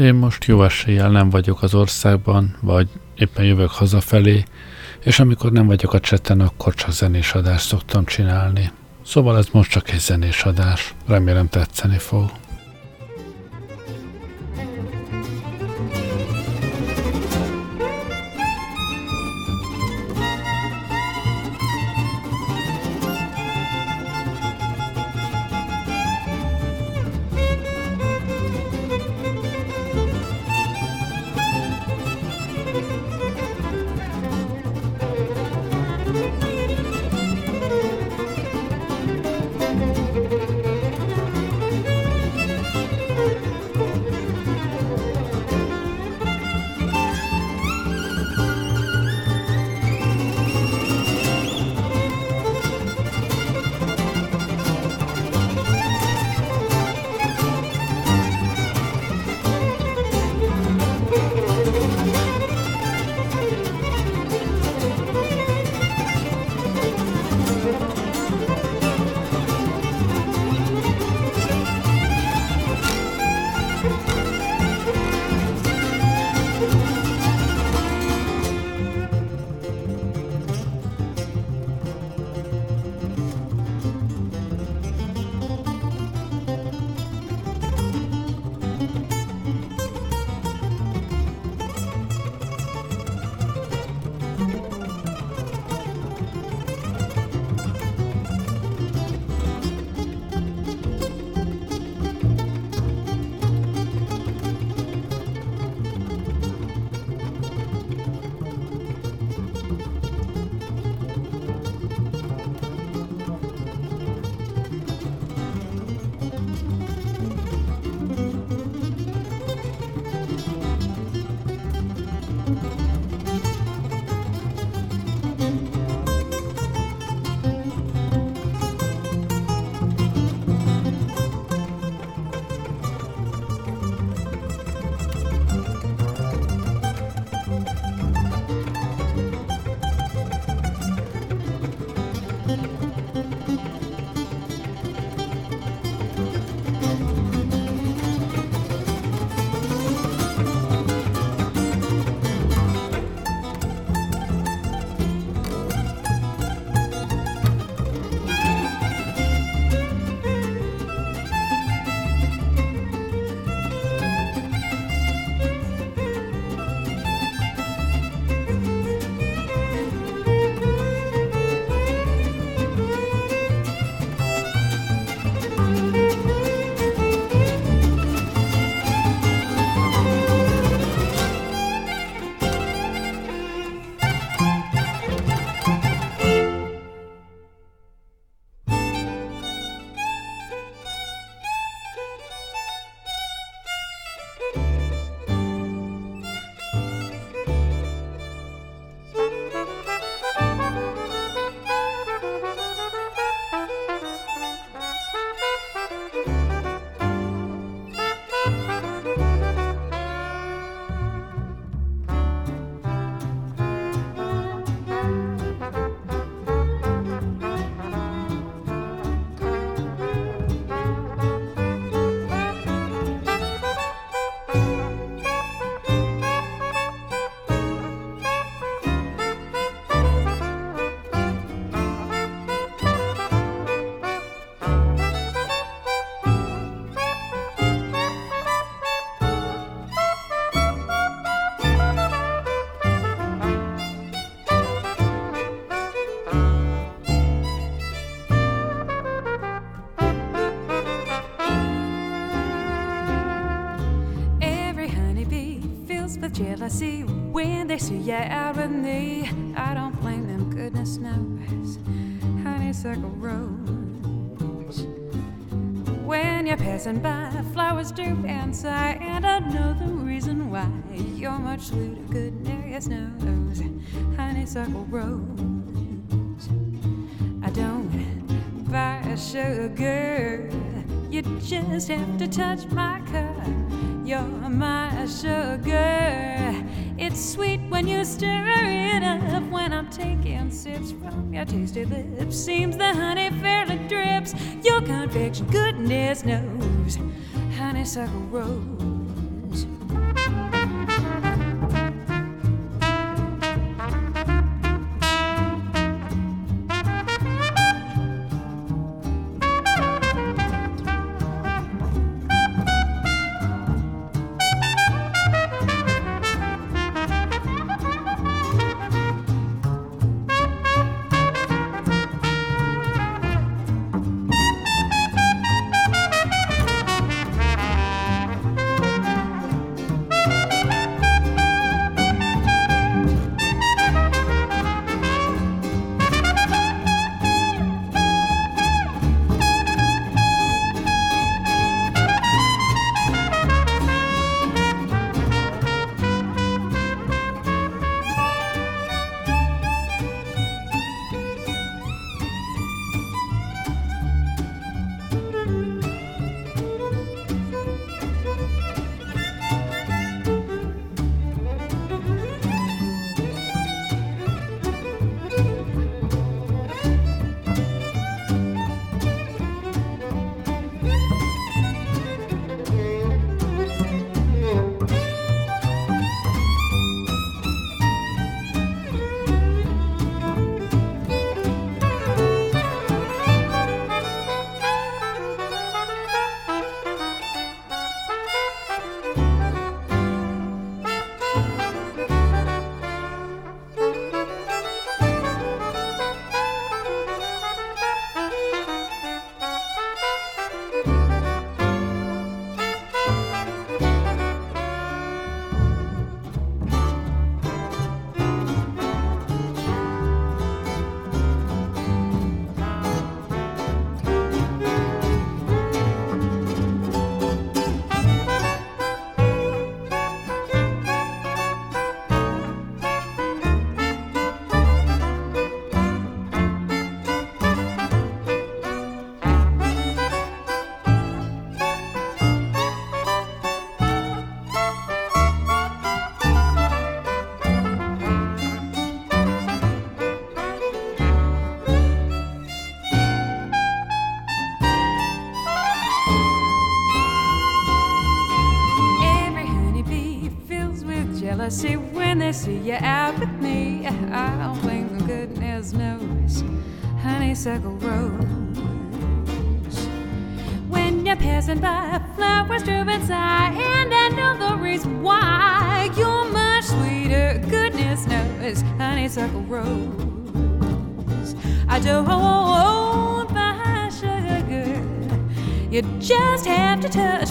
Én most jó eséllyel nem vagyok az országban, vagy éppen jövök hazafelé, és amikor nem vagyok a cseten, akkor csak zenés adást szoktam csinálni. Szóval ez most csak egy zenés adás. Remélem tetszeni fog. With me. I don't blame them, goodness knows. Honeysuckle rose. When you're passing by, flowers droop and sigh, and I know the reason why. You're much sweeter, goodness knows. Honeysuckle rose. I don't buy sugar. You just have to touch my cup. You're my sugar. It's sweet when you stir it up. When I'm taking sips from your tasty lips, seems the honey fairly drips. Your confection, goodness knows, honeysuckle rose. You out with me, I don't blame them, goodness knows. Honeysuckle rose. When you're passing by, flowers drip inside, and I know the reason why. You're much sweeter, goodness knows. Honeysuckle rose. I don't. You just have to touch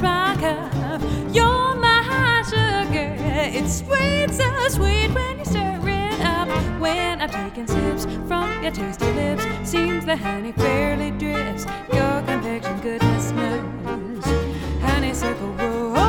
from your tasty lips, seems the honey fairly drips. Your confection, goodness knows. Honeysuckle rose.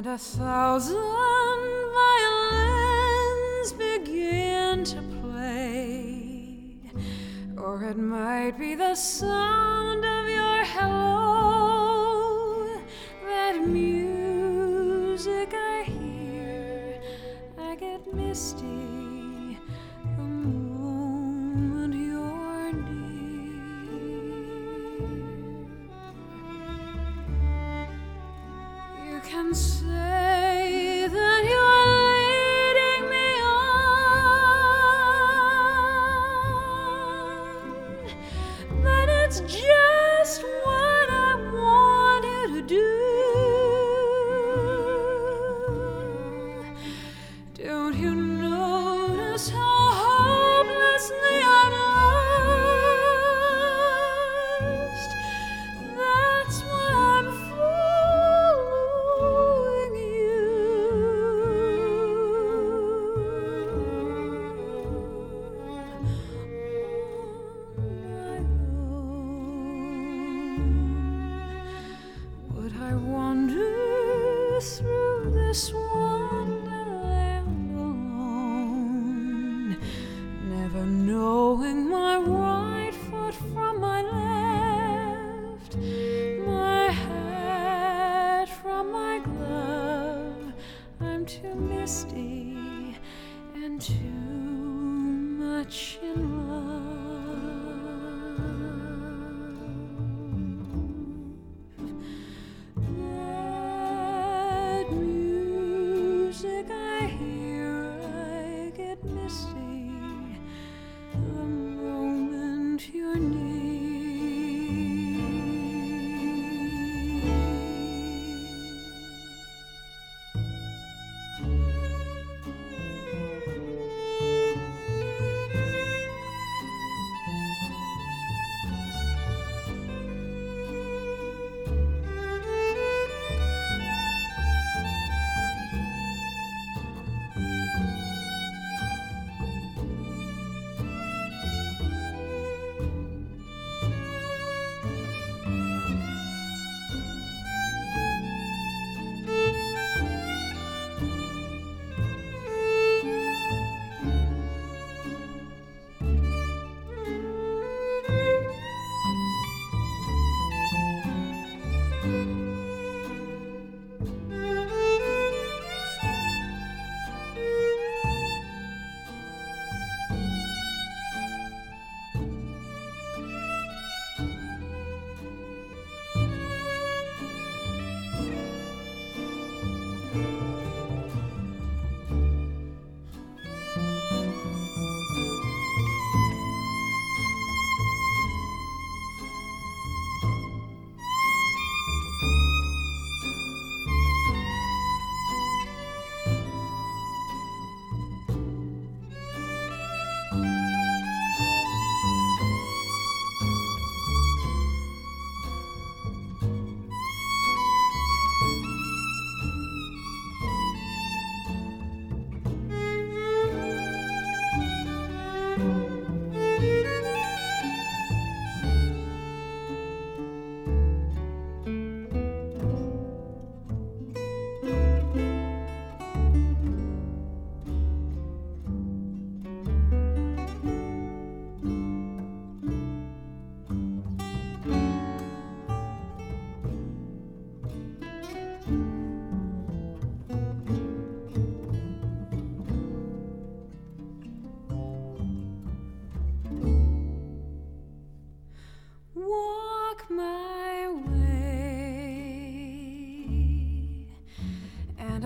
And a thousand violins begin to play, or it might be the sound of your hello, that music I hear. I get misty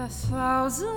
a thousand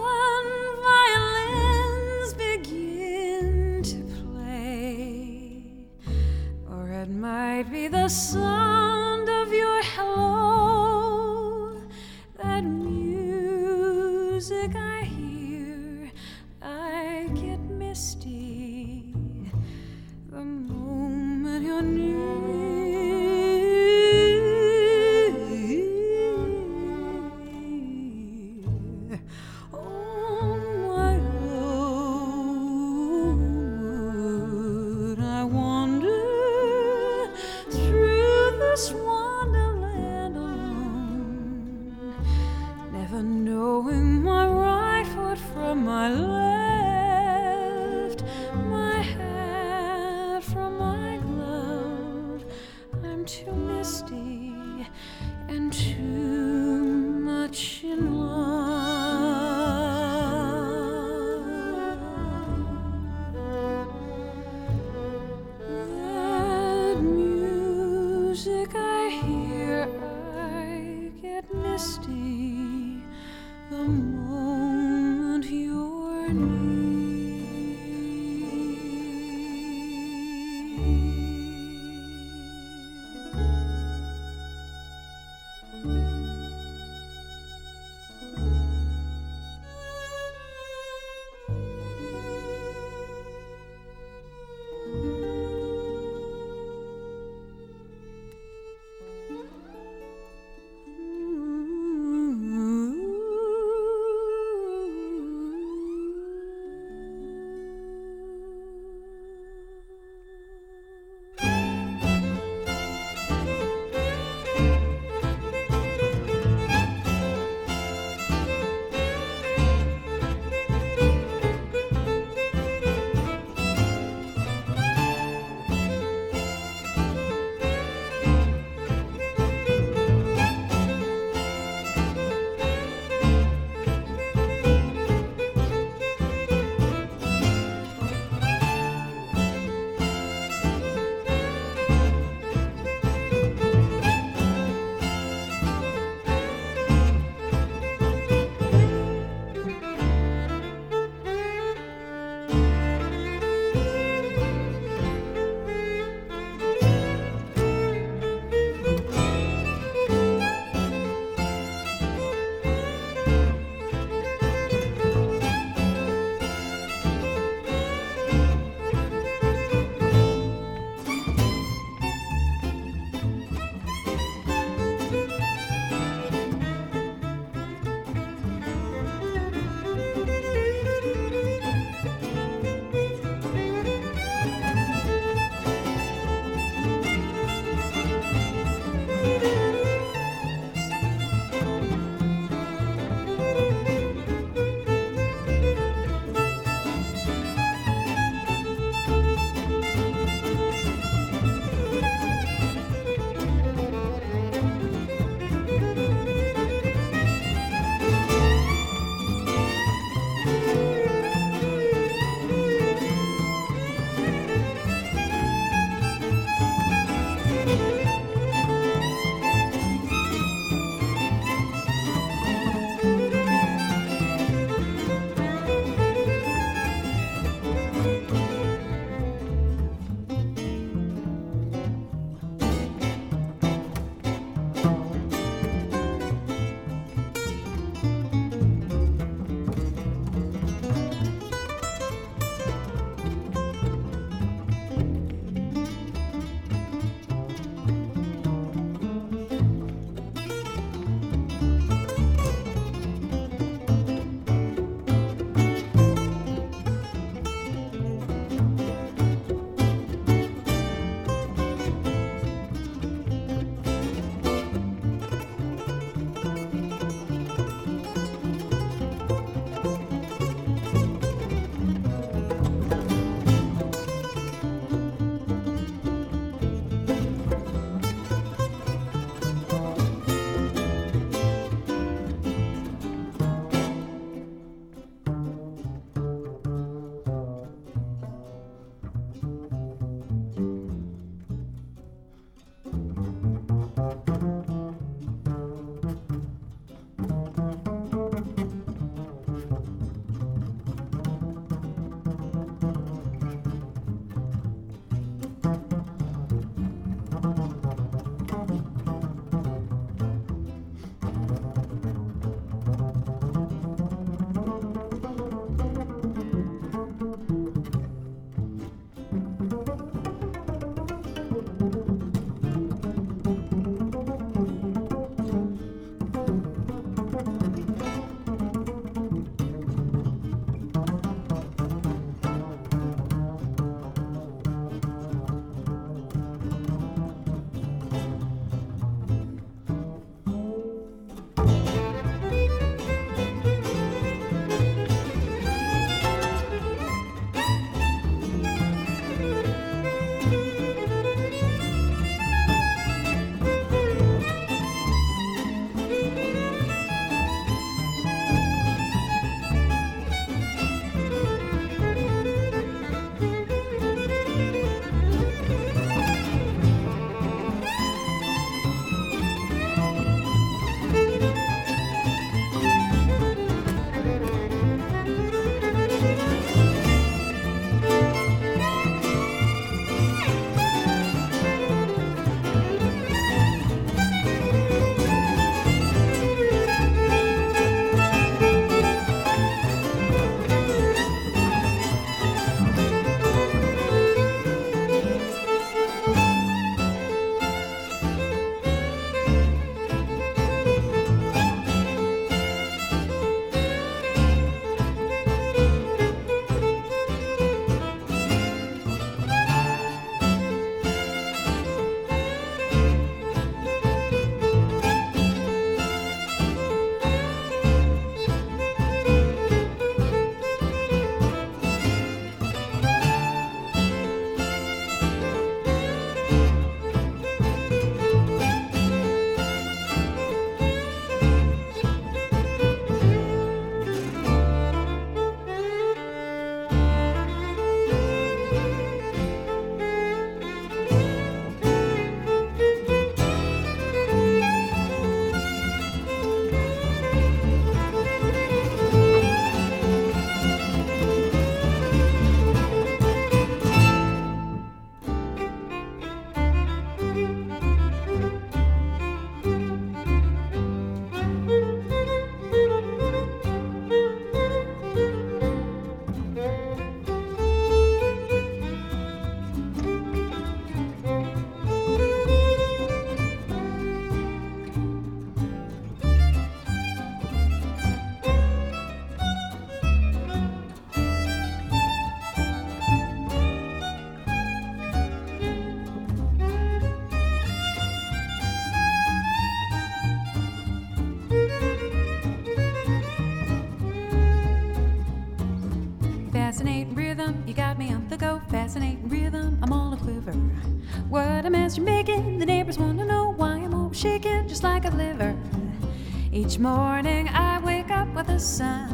Each morning I wake up with the sun.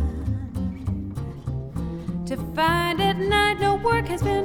To find at night no work has been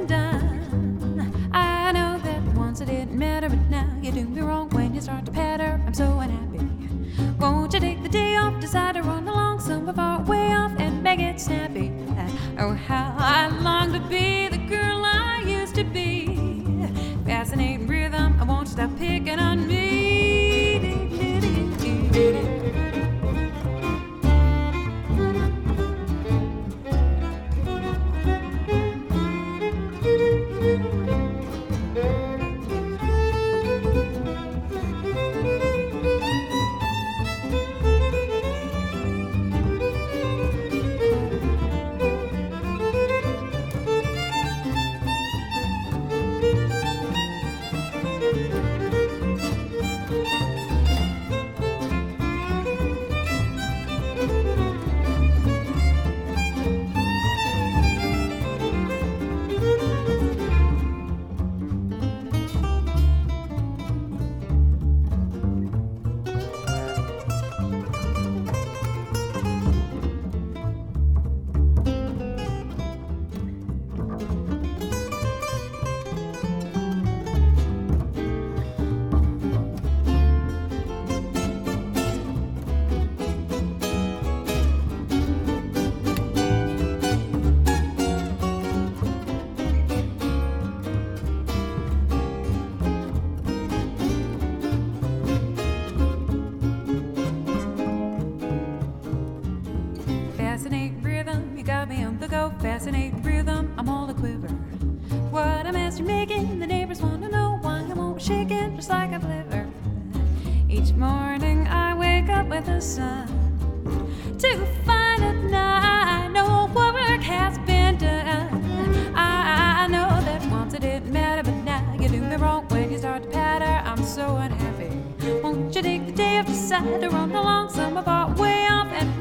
the lonesome about way off and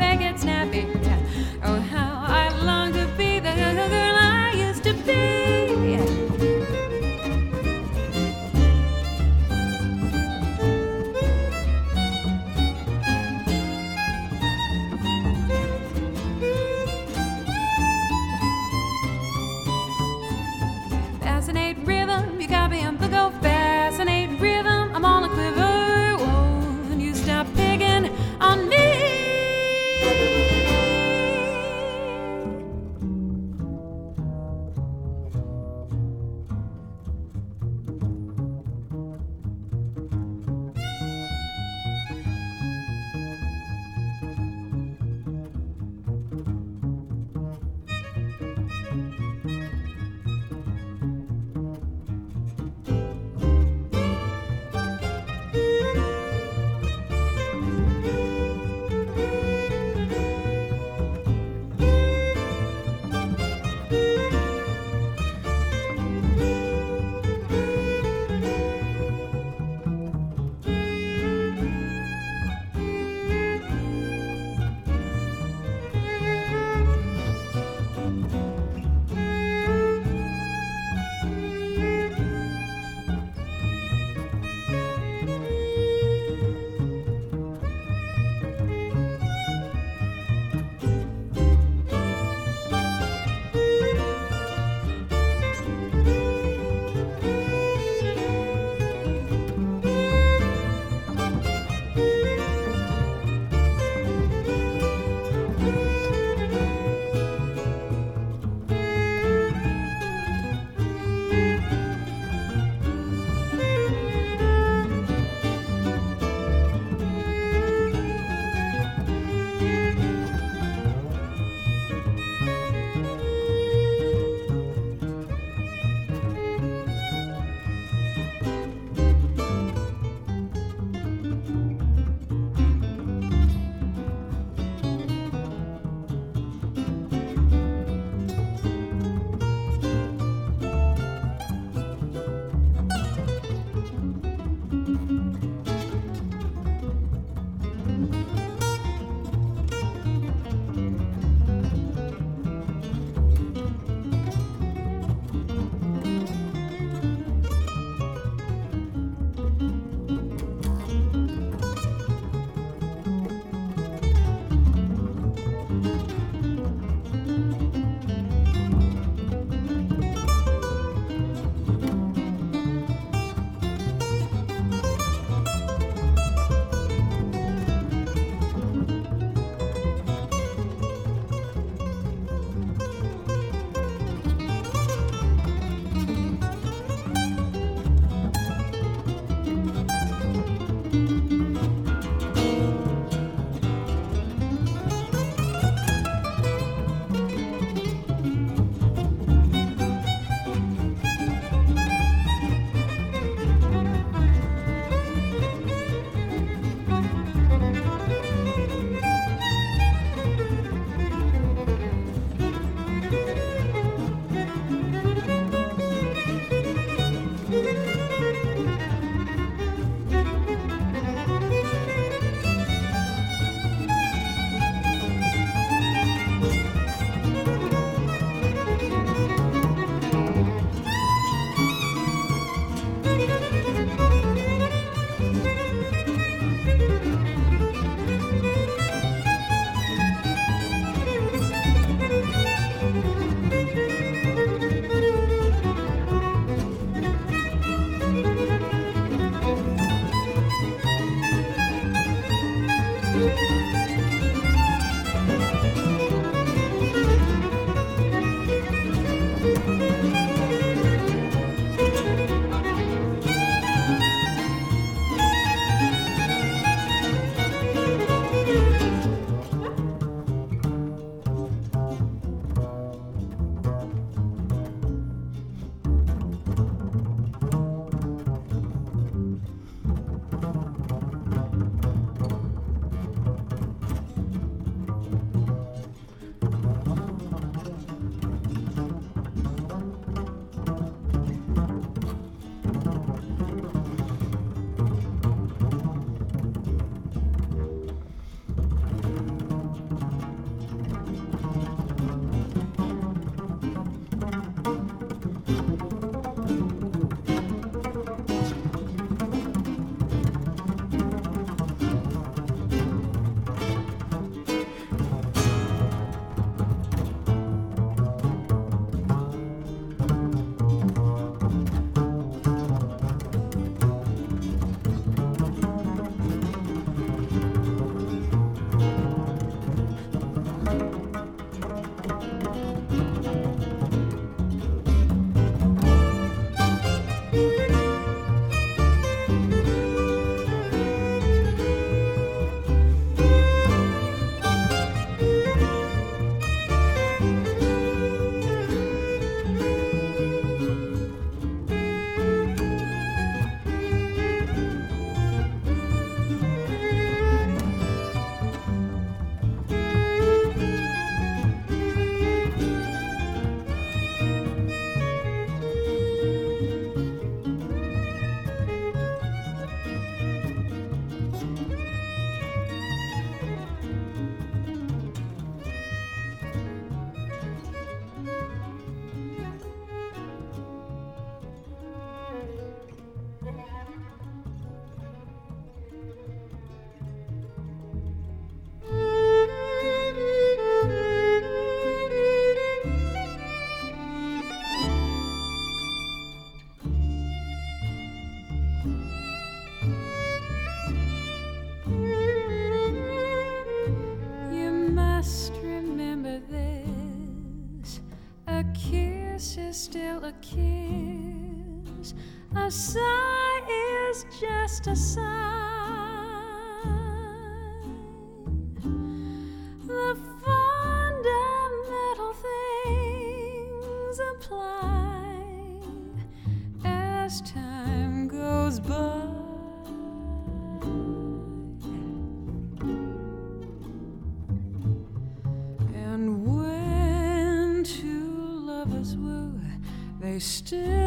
still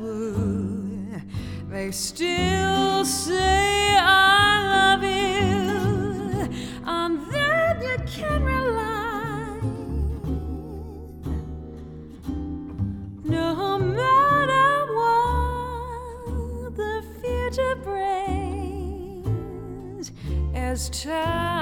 were, they still say I love you. On that you can rely. No matter what the future brings, as time.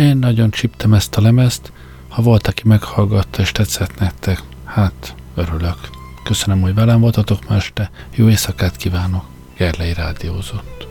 Én nagyon csíptem ezt a lemezt, ha volt, aki meghallgatta és tetszett nektek, hát örülök. Köszönöm, hogy velem voltatok ma este, jó éjszakát kívánok, Gerlei Rádiózott.